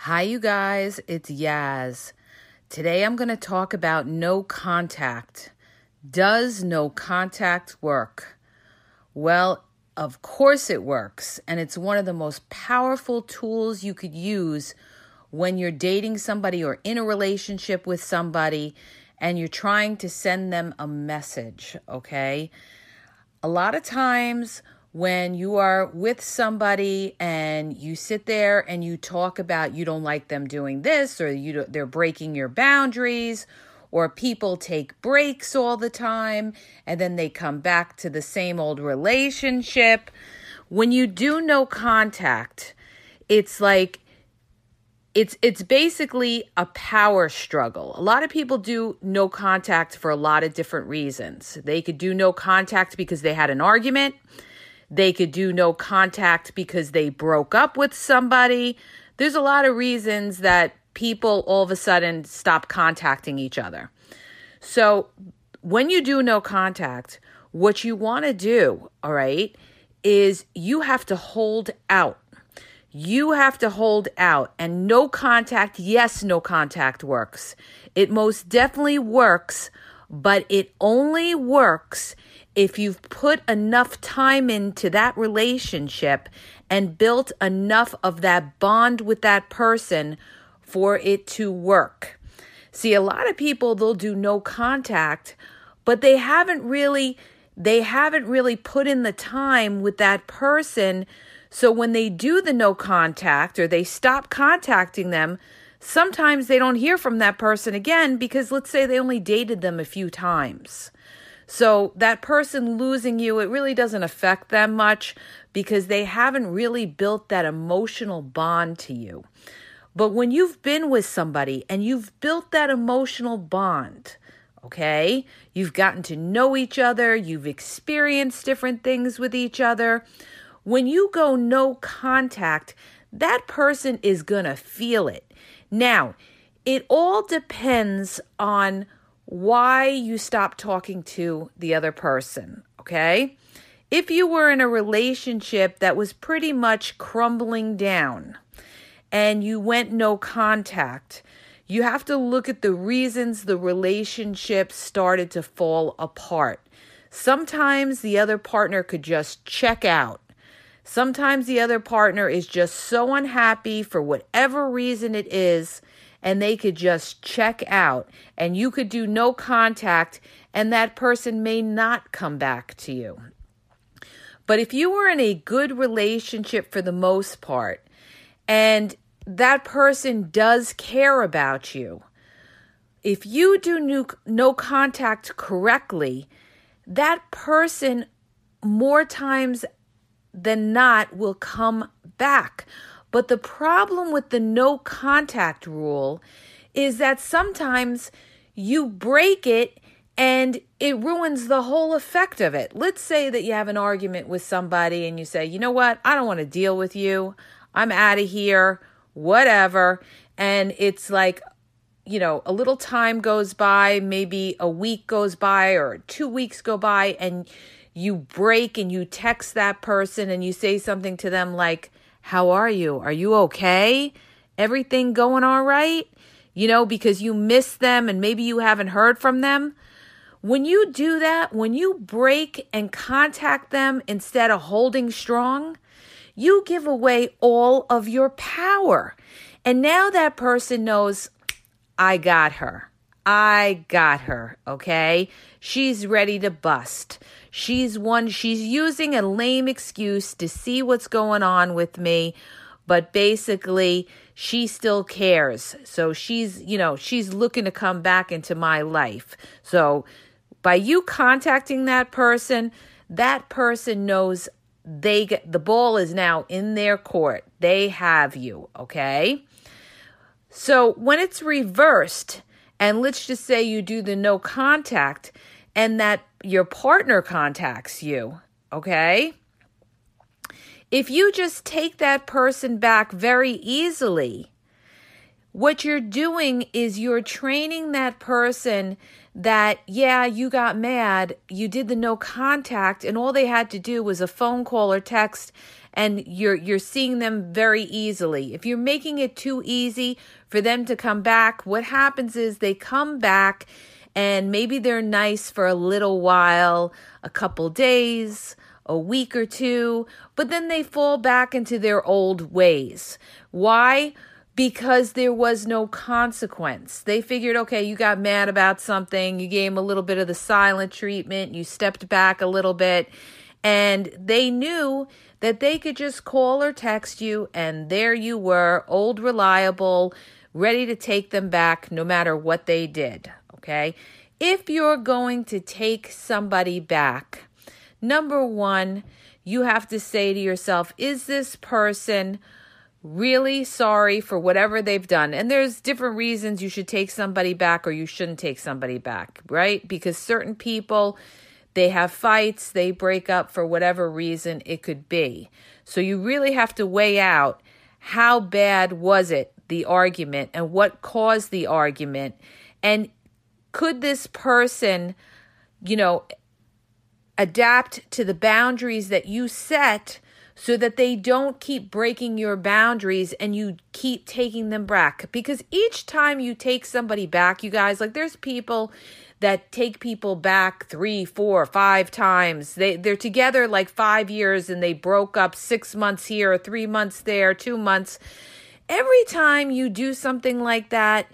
Hi, you guys, it's Yaz. Today I'm going to talk about no contact. Does no contact work? Well, of course it works, and it's one of the most powerful tools you could use when you're dating somebody or in a relationship with somebody and you're trying to send them a message, okay? A lot of times, when you are with somebody and you sit there and you talk about you don't like them doing this or you they're breaking your boundaries or people take breaks all the time and then they come back to the same old relationship when you do no contact it's like it's it's basically a power struggle. A lot of people do no contact for a lot of different reasons. They could do no contact because they had an argument. They could do no contact because they broke up with somebody. There's a lot of reasons that people all of a sudden stop contacting each other. So, when you do no contact, what you want to do, all right, is you have to hold out. You have to hold out. And no contact, yes, no contact works. It most definitely works, but it only works if you've put enough time into that relationship and built enough of that bond with that person for it to work. See, a lot of people they'll do no contact, but they haven't really they haven't really put in the time with that person. So when they do the no contact or they stop contacting them, sometimes they don't hear from that person again because let's say they only dated them a few times. So that person losing you, it really doesn't affect them much because they haven't really built that emotional bond to you. But when you've been with somebody and you've built that emotional bond, okay, you've gotten to know each other, you've experienced different things with each other. When you go no contact, that person is to feel it. Now, it all depends on why you stop talking to the other person, okay? If you were in a relationship that was pretty much crumbling down and you went no contact, you have to look at the reasons the relationship started to fall apart. Sometimes the other partner could just check out. Sometimes the other partner is just so unhappy for whatever reason it is and they could just check out and you could do no contact and that person may not come back to you. But if you were in a good relationship for the most part and that person does care about you, if you do no, no contact correctly, that person more times than not will come back. But the problem with the no contact rule is that sometimes you break it and it ruins the whole effect of it. Let's say that you have an argument with somebody and you say, you know what, I don't want to deal with you. I'm out of here, whatever. And it's like, you know, a little time goes by, maybe a week goes by or two weeks go by, and you break and you text that person and you say something to them like, how are you? Are you okay? Everything going all right? You know, because you miss them and maybe you haven't heard from them. When you do that, when you break and contact them instead of holding strong, you give away all of your power. And now that person knows, I got her. I got her, okay? She's ready to bust. She's one, she's using a lame excuse to see what's going on with me, but basically, she still cares. So she's, you know, she's looking to come back into my life. So by you contacting that person, that person knows they get the ball is now in their court. They have you, okay? So when it's reversed, and let's just say you do the no contact and that your partner contacts you, okay? If you just take that person back very easily, what you're doing is you're training that person that, yeah, you got mad, you did the no contact, and all they had to do was a phone call or text, and you're you're seeing them very easily. If you're making it too easy for them to come back, what happens is they come back and maybe they're nice for a little while, a couple days, a week or two, but then they fall back into their old ways. Why? Because there was no consequence. They figured, okay, you got mad about something, you gave them a little bit of the silent treatment, you stepped back a little bit, and they knew that they could just call or text you, and there you were, old, reliable, ready to take them back no matter what they did okay? If you're going to take somebody back, number one, you have to say to yourself, is this person really sorry for whatever they've done? And there's different reasons you should take somebody back or you shouldn't take somebody back, right? Because certain people, they have fights, they break up for whatever reason it could be. So you really have to weigh out how bad was it, the argument, and what caused the argument. And could this person, you know, adapt to the boundaries that you set so that they don't keep breaking your boundaries and you keep taking them back? Because each time you take somebody back, you guys, like there's people that take people back three, four, five times. They they're together like five years and they broke up six months here, three months there, two months. Every time you do something like that,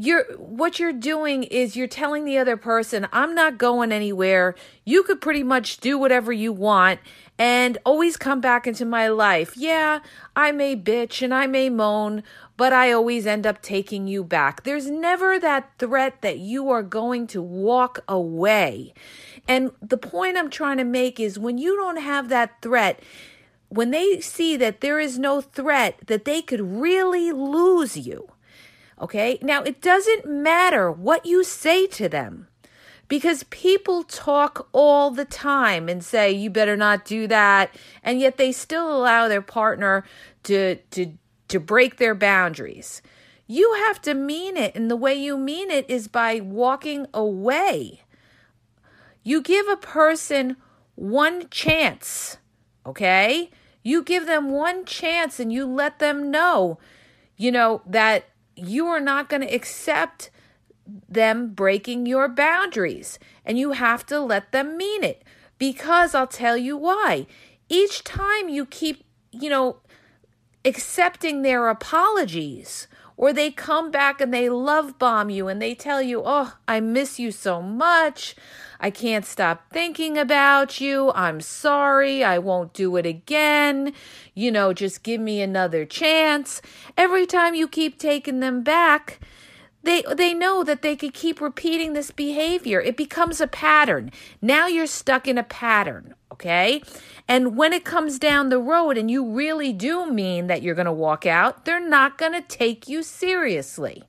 you're what you're doing is you're telling the other person i'm not going anywhere. You could pretty much do whatever you want and always come back into my life. Yeah i may bitch and i may moan but i always end up taking you back. There's never that threat that you are going to walk away. And the point i'm trying to make is when you don't have that threat when they see that there is no threat that they could really lose you Okay. Now, it doesn't matter what you say to them because people talk all the time and say, you better not do that. And yet they still allow their partner to, to, to break their boundaries. You have to mean it. And the way you mean it is by walking away. You give a person one chance. Okay. You give them one chance and you let them know, you know, that you are not going to accept them breaking your boundaries. And you have to let them mean it. Because I'll tell you why. Each time you keep, you know, accepting their apologies, or they come back and they love bomb you and they tell you, Oh, I miss you so much. I can't stop thinking about you. I'm sorry. I won't do it again. You know, just give me another chance. Every time you keep taking them back, they they know that they could keep repeating this behavior. It becomes a pattern. Now you're stuck in a pattern, okay? And when it comes down the road and you really do mean that you're going to walk out, they're not going to take you seriously.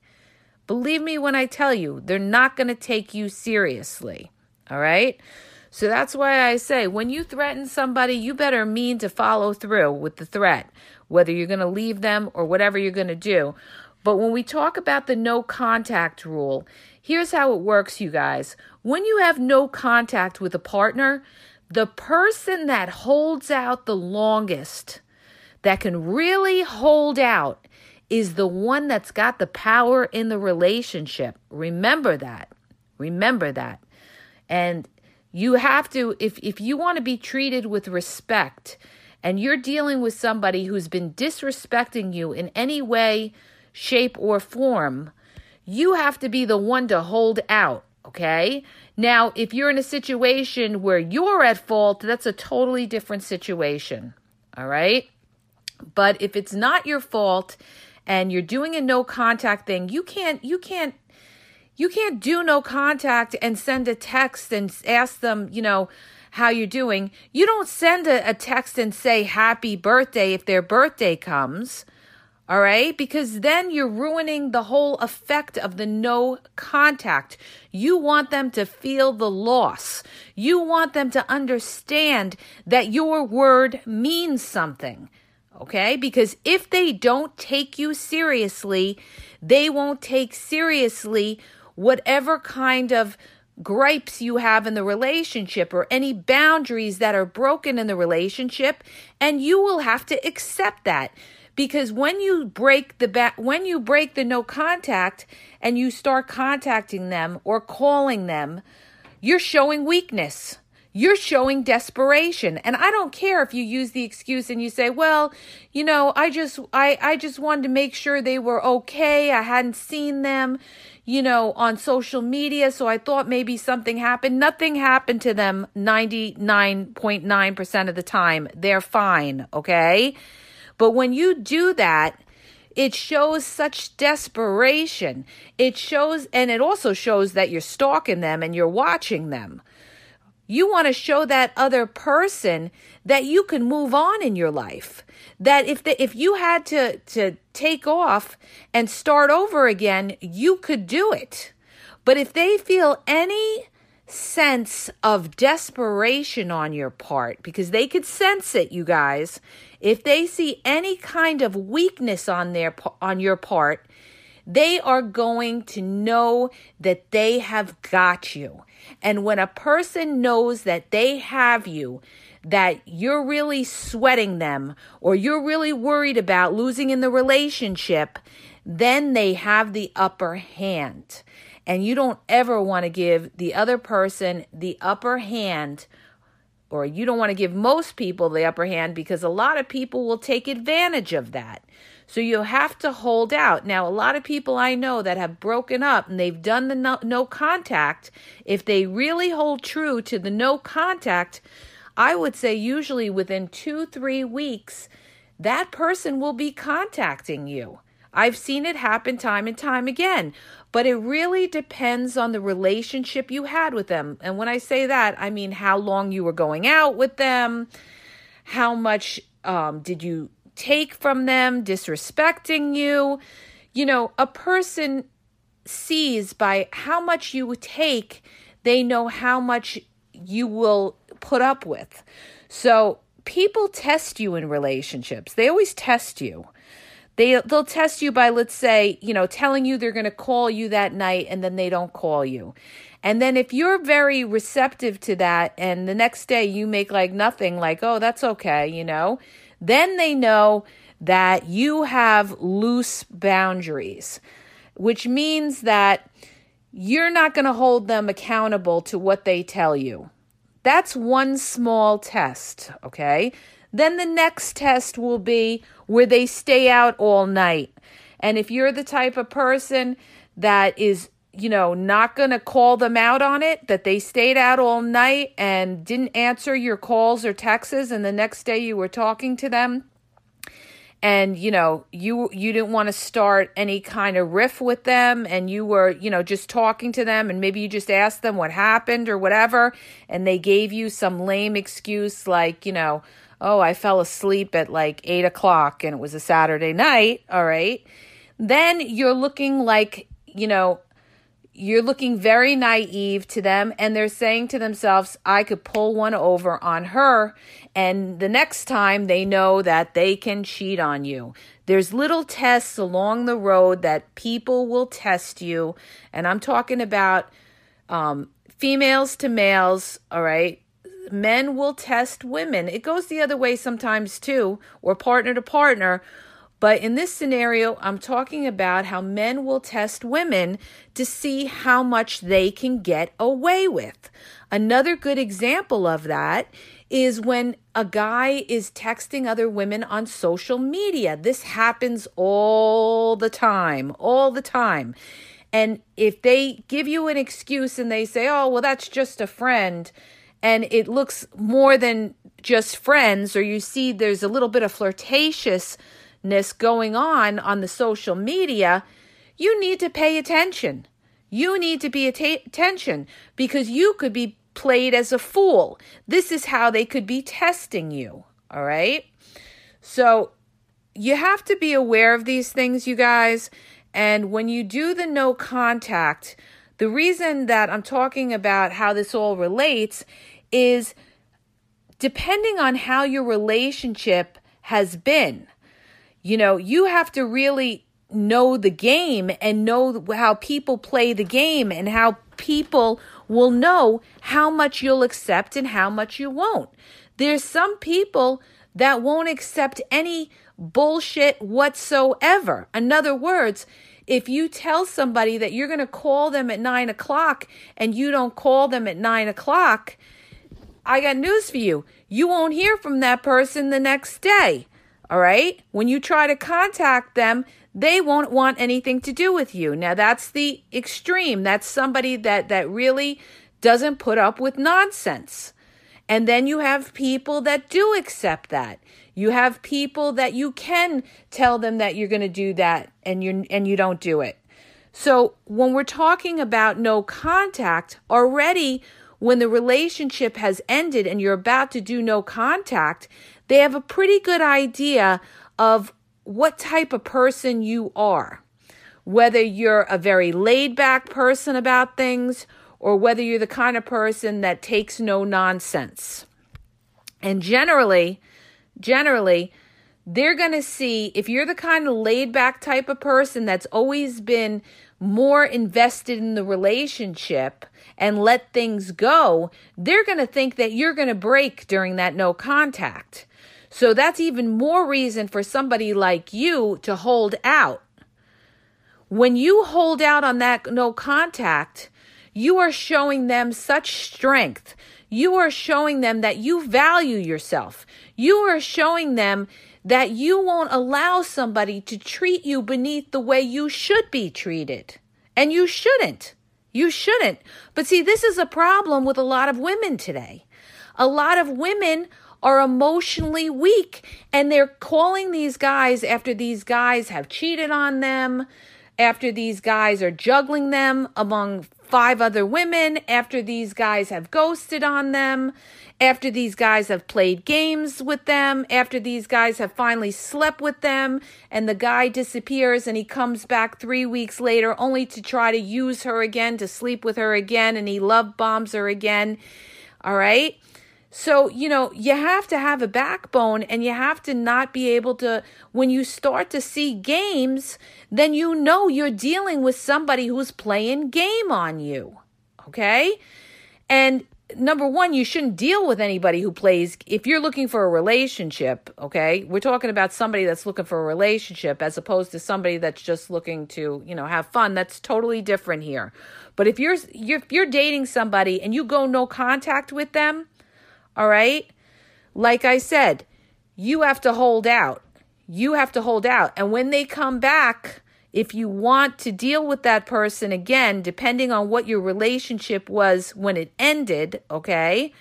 Believe me when I tell you, they're not going to take you seriously. All right. So that's why I say when you threaten somebody, you better mean to follow through with the threat, whether you're going to leave them or whatever you're going to do. But when we talk about the no contact rule, here's how it works, you guys. When you have no contact with a partner, the person that holds out the longest, that can really hold out, is the one that's got the power in the relationship. Remember that. Remember that. And you have to, if, if you want to be treated with respect and you're dealing with somebody who's been disrespecting you in any way, shape, or form, You have to be the one to hold out, okay? Now, if you're in a situation where you're at fault, that's a totally different situation, all right? But if it's not your fault and you're doing a no contact thing, you can't you can't you can't do no contact and send a text and ask them, you know, how you're doing. You don't send a, a text and say happy birthday if their birthday comes. All right, because then you're ruining the whole effect of the no contact. You want them to feel the loss. You want them to understand that your word means something. Okay, because if they don't take you seriously, they won't take seriously whatever kind of gripes you have in the relationship or any boundaries that are broken in the relationship and you will have to accept that because when you break the ba- when you break the no contact and you start contacting them or calling them you're showing weakness you're showing desperation and i don't care if you use the excuse and you say well you know i just i i just wanted to make sure they were okay i hadn't seen them you know, on social media. So I thought maybe something happened. Nothing happened to them 99.9% of the time. They're fine, okay? But when you do that, it shows such desperation. It shows, and it also shows that you're stalking them and you're watching them. You want to show that other person that you can move on in your life. That if the, if you had to to take off and start over again, you could do it. But if they feel any sense of desperation on your part because they could sense it you guys if they see any kind of weakness on their on your part they are going to know that they have got you and when a person knows that they have you, that you're really sweating them or you're really worried about losing in the relationship, then they have the upper hand. And you don't ever want to give the other person the upper hand, or you don't want to give most people the upper hand because a lot of people will take advantage of that. So you have to hold out. Now, a lot of people I know that have broken up and they've done the no, no contact, if they really hold true to the no contact, I would say usually within two, three weeks, that person will be contacting you. I've seen it happen time and time again, but it really depends on the relationship you had with them. And when I say that, I mean how long you were going out with them, how much um, did you take from them, disrespecting you. You know, a person sees by how much you take, they know how much you will put up with. So people test you in relationships. They always test you. They they'll test you by let's say, you know, telling you they're going to call you that night and then they don't call you. And then if you're very receptive to that and the next day you make like nothing like, "Oh, that's okay," you know, then they know that you have loose boundaries, which means that you're not going to hold them accountable to what they tell you. That's one small test, okay? Then the next test will be where they stay out all night. And if you're the type of person that is, you know, not going to call them out on it, that they stayed out all night and didn't answer your calls or texts, and the next day you were talking to them, and you know you you didn't want to start any kind of riff with them and you were you know just talking to them and maybe you just asked them what happened or whatever and they gave you some lame excuse like you know oh i fell asleep at like eight o'clock and it was a saturday night all right? Then you're looking like you know you're looking very naive to them and they're saying to themselves i could pull one over on her and the next time they know that they can cheat on you. There's little tests along the road that people will test you and i'm talking about um, females to males all right men will test women it goes the other way sometimes too or partner to partner but in this scenario, I'm talking about how men will test women to see how much they can get away with. Another good example of that is when a guy is texting other women on social media. This happens all the time, all the time. And if they give you an excuse and they say, oh, well, that's just a friend, and it looks more than just friends, or you see there's a little bit of flirtatiousness going on on the social media, you need to pay attention. You need to be attention because you could be played as a fool. This is how they could be testing you. All right. So you have to be aware of these things, you guys. And when you do the no contact, the reason that I'm talking about how this all relates is depending on how your relationship has been. You know, you have to really know the game and know how people play the game and how people will know how much you'll accept and how much you won't. There's some people that won't accept any bullshit whatsoever. In other words, if you tell somebody that you're going to call them at nine o'clock and you don't call them at nine o'clock, I got news for you. You won't hear from that person the next day. All right? When you try to contact them, they won't want anything to do with you. Now that's the extreme. That's somebody that that really doesn't put up with nonsense. And then you have people that do accept that. You have people that you can tell them that you're going to do that and you and you don't do it. So when we're talking about no contact, already when the relationship has ended and you're about to do no contact, they have a pretty good idea of what type of person you are. Whether you're a very laid back person about things or whether you're the kind of person that takes no nonsense. And generally, generally, they're going to see if you're the kind of laid back type of person that's always been more invested in the relationship and let things go, they're going to think that you're going to break during that no contact. So that's even more reason for somebody like you to hold out. When you hold out on that no contact, you are showing them such strength. You are showing them that you value yourself. You are showing them that you won't allow somebody to treat you beneath the way you should be treated. And you shouldn't. You shouldn't. But see, this is a problem with a lot of women today. A lot of women are emotionally weak and they're calling these guys after these guys have cheated on them, after these guys are juggling them among five other women, after these guys have ghosted on them, after these guys have played games with them, after these guys have finally slept with them, and the guy disappears and he comes back three weeks later only to try to use her again, to sleep with her again, and he love bombs her again. All right. So, you know, you have to have a backbone and you have to not be able to, when you start to see games, then you know you're dealing with somebody who's playing game on you. Okay? And number one, you shouldn't deal with anybody who plays. If you're looking for a relationship, okay, we're talking about somebody that's looking for a relationship as opposed to somebody that's just looking to, you know, have fun. That's totally different here. But if you're, if you're dating somebody and you go no contact with them, all right? Like I said, you have to hold out. You have to hold out. And when they come back, if you want to deal with that person again, depending on what your relationship was when it ended, okay?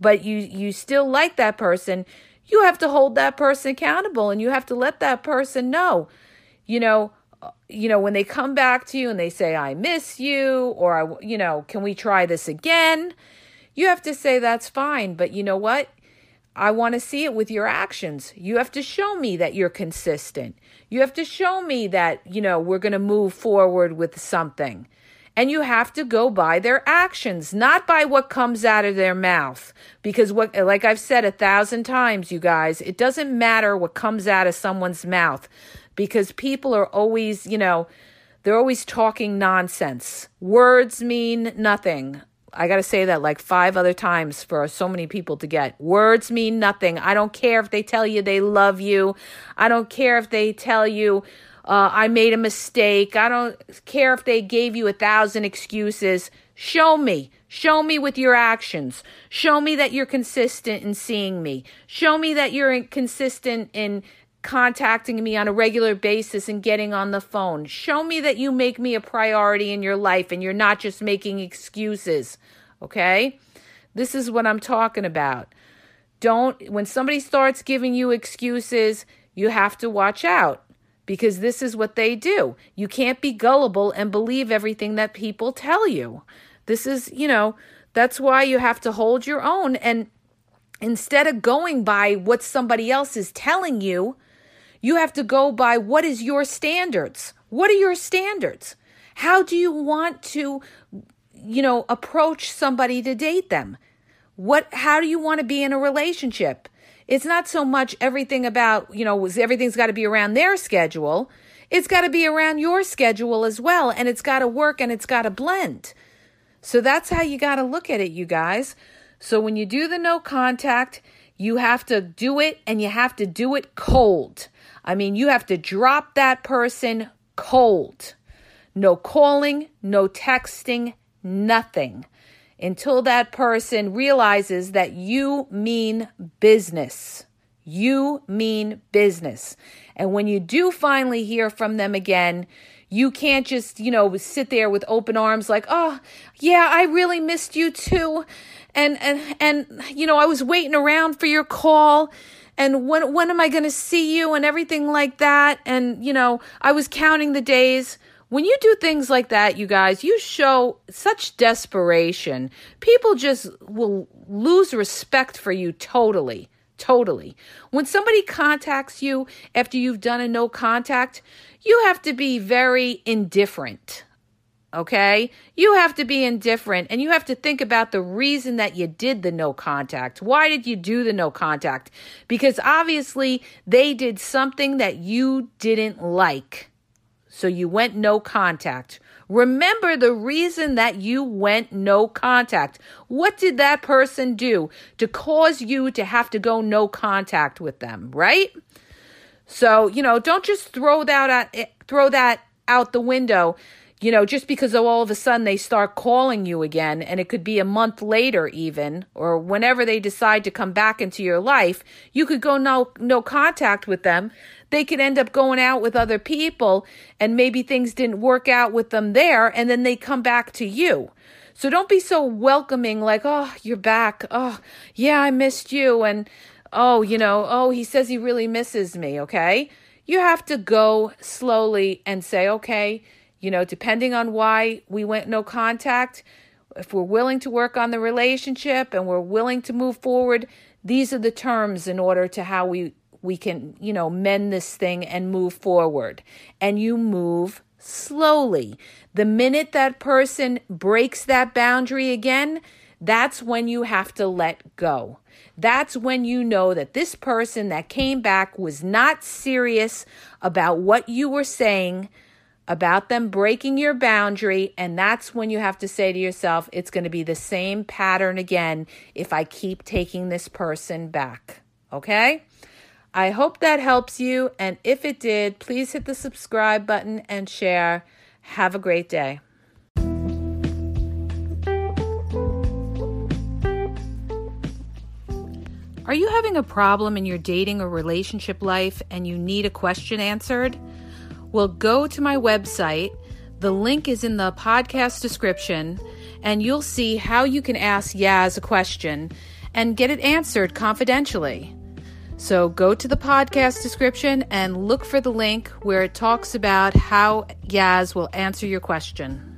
But you you still like that person, you have to hold that person accountable and you have to let that person know. You know, uh, you know when they come back to you and they say I miss you or I you know, can we try this again? You have to say that's fine, but you know what? I want to see it with your actions. You have to show me that you're consistent. You have to show me that, you know, we're going to move forward with something. And you have to go by their actions, not by what comes out of their mouth. Because what, like I've said a thousand times, you guys, it doesn't matter what comes out of someone's mouth because people are always, you know, they're always talking nonsense. Words mean nothing. I got to say that like five other times for so many people to get. Words mean nothing. I don't care if they tell you they love you. I don't care if they tell you uh, I made a mistake. I don't care if they gave you a thousand excuses. Show me. Show me with your actions. Show me that you're consistent in seeing me. Show me that you're consistent in contacting me on a regular basis and getting on the phone. Show me that you make me a priority in your life and you're not just making excuses. Okay? This is what I'm talking about. Don't, when somebody starts giving you excuses, you have to watch out because this is what they do. You can't be gullible and believe everything that people tell you. This is, you know, that's why you have to hold your own. And instead of going by what somebody else is telling you, you have to go by what is your standards? What are your standards? How do you want to, you know, approach somebody to date them? What, how do you want to be in a relationship? It's not so much everything about, you know, everything's got to be around their schedule. It's got to be around your schedule as well. And it's got to work and it's got to blend. So that's how you got to look at it, you guys. So when you do the no contact, you have to do it and you have to do it cold. I mean, you have to drop that person cold. No calling, no texting, nothing until that person realizes that you mean business. You mean business. And when you do finally hear from them again, you can't just, you know, sit there with open arms like, "Oh, yeah, I really missed you too." And and and you know, I was waiting around for your call and when when am I going to see you and everything like that and you know, I was counting the days. When you do things like that, you guys, you show such desperation. People just will lose respect for you totally. Totally. When somebody contacts you after you've done a no contact, you have to be very indifferent. Okay? You have to be indifferent and you have to think about the reason that you did the no contact. Why did you do the no contact? Because obviously they did something that you didn't like. So you went no contact. Remember the reason that you went no contact. What did that person do to cause you to have to go no contact with them, right? So, you know, don't just throw that at, eh, throw that out the window you know, just because all of a sudden they start calling you again, and it could be a month later, even, or whenever they decide to come back into your life, you could go no no contact with them they could end up going out with other people and maybe things didn't work out with them there and then they come back to you. So don't be so welcoming, like, oh, you're back. Oh, yeah, I missed you. And oh, you know, oh, he says he really misses me. Okay. You have to go slowly and say, okay, you know, depending on why we went no contact, if we're willing to work on the relationship and we're willing to move forward, these are the terms in order to how we we can, you know, mend this thing and move forward. And you move slowly. The minute that person breaks that boundary again, that's when you have to let go. That's when you know that this person that came back was not serious about what you were saying, about them breaking your boundary. And that's when you have to say to yourself, it's going to be the same pattern again if I keep taking this person back. Okay? I hope that helps you. And if it did, please hit the subscribe button and share. Have a great day. Are you having a problem in your dating or relationship life and you need a question answered? Well, go to my website. The link is in the podcast description, and you'll see how you can ask Yaz a question and get it answered confidentially. So go to the podcast description and look for the link where it talks about how Yaz will answer your question.